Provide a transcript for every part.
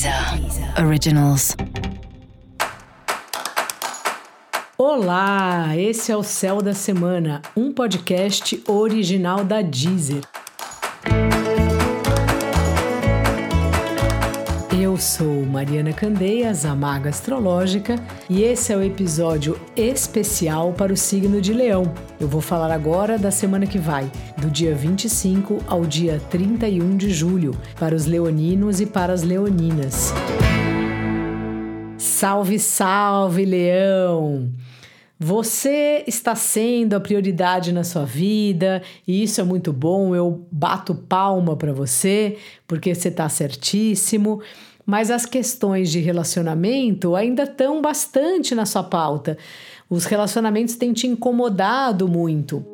Deezer Originals. Olá, esse é o Céu da Semana, um podcast original da Deezer. Sou Mariana Candeias, a Maga Astrológica, e esse é o episódio especial para o signo de Leão. Eu vou falar agora da semana que vai, do dia 25 ao dia 31 de julho, para os leoninos e para as leoninas. Salve, salve, Leão! Você está sendo a prioridade na sua vida e isso é muito bom. Eu bato palma para você porque você está certíssimo mas as questões de relacionamento ainda estão bastante na sua pauta. Os relacionamentos têm te incomodado muito.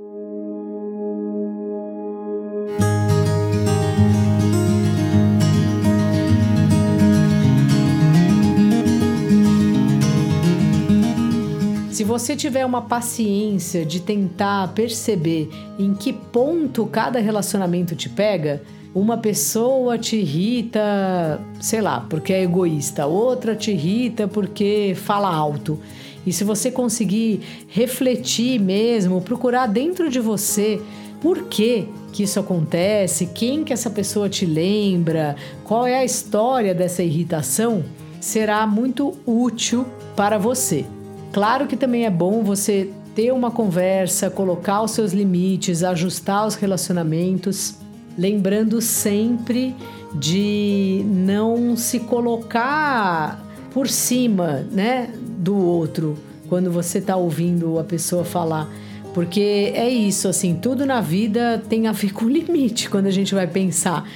Se você tiver uma paciência de tentar perceber em que ponto cada relacionamento te pega, uma pessoa te irrita, sei lá, porque é egoísta, outra te irrita porque fala alto. E se você conseguir refletir mesmo, procurar dentro de você por que, que isso acontece, quem que essa pessoa te lembra, qual é a história dessa irritação, será muito útil para você. Claro que também é bom você ter uma conversa, colocar os seus limites, ajustar os relacionamentos lembrando sempre de não se colocar por cima, né, do outro quando você está ouvindo a pessoa falar. Porque é isso, assim, tudo na vida tem a ver com limite quando a gente vai pensar.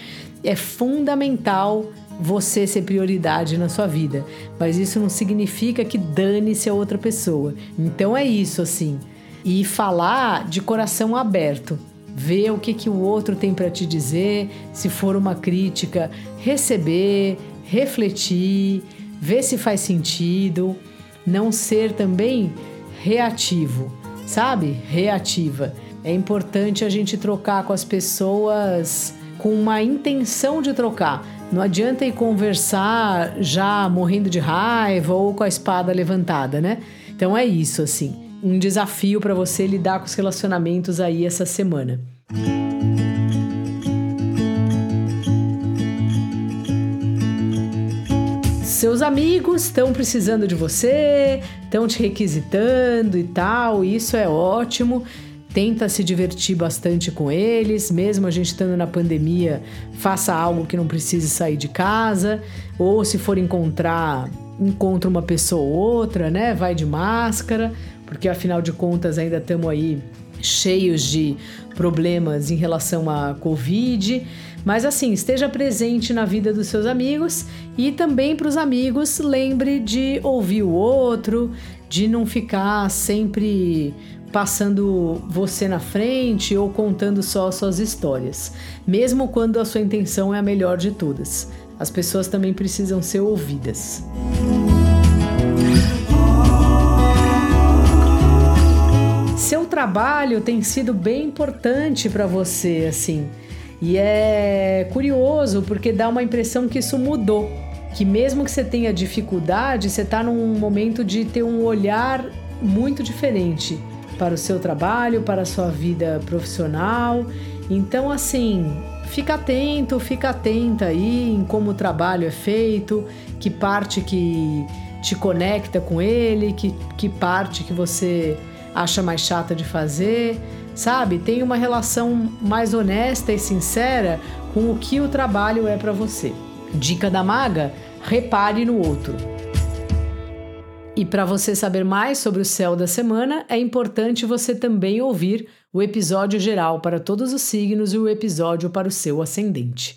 É fundamental você ser prioridade na sua vida, mas isso não significa que dane-se a outra pessoa. Então é isso, assim. E falar de coração aberto ver o que, que o outro tem para te dizer, se for uma crítica, receber, refletir, ver se faz sentido, não ser também reativo, sabe? Reativa. É importante a gente trocar com as pessoas com uma intenção de trocar. Não adianta ir conversar já morrendo de raiva ou com a espada levantada, né? Então é isso assim um desafio para você lidar com os relacionamentos aí essa semana. Seus amigos estão precisando de você, estão te requisitando e tal, isso é ótimo. Tenta se divertir bastante com eles, mesmo a gente estando na pandemia, faça algo que não precise sair de casa, ou se for encontrar, encontra uma pessoa ou outra, né? Vai de máscara, porque afinal de contas ainda estamos aí cheios de problemas em relação à Covid. Mas assim, esteja presente na vida dos seus amigos e também para os amigos, lembre de ouvir o outro, de não ficar sempre passando você na frente ou contando só suas histórias, mesmo quando a sua intenção é a melhor de todas. As pessoas também precisam ser ouvidas. seu trabalho tem sido bem importante para você, assim. E é curioso porque dá uma impressão que isso mudou. Que mesmo que você tenha dificuldade, você está num momento de ter um olhar muito diferente para o seu trabalho, para a sua vida profissional. Então, assim, fica atento, fica atenta aí em como o trabalho é feito, que parte que te conecta com ele, que, que parte que você acha mais chata de fazer, sabe? Tem uma relação mais honesta e sincera com o que o trabalho é para você. Dica da maga: repare no outro. E para você saber mais sobre o céu da semana, é importante você também ouvir o episódio geral para todos os signos e o episódio para o seu ascendente.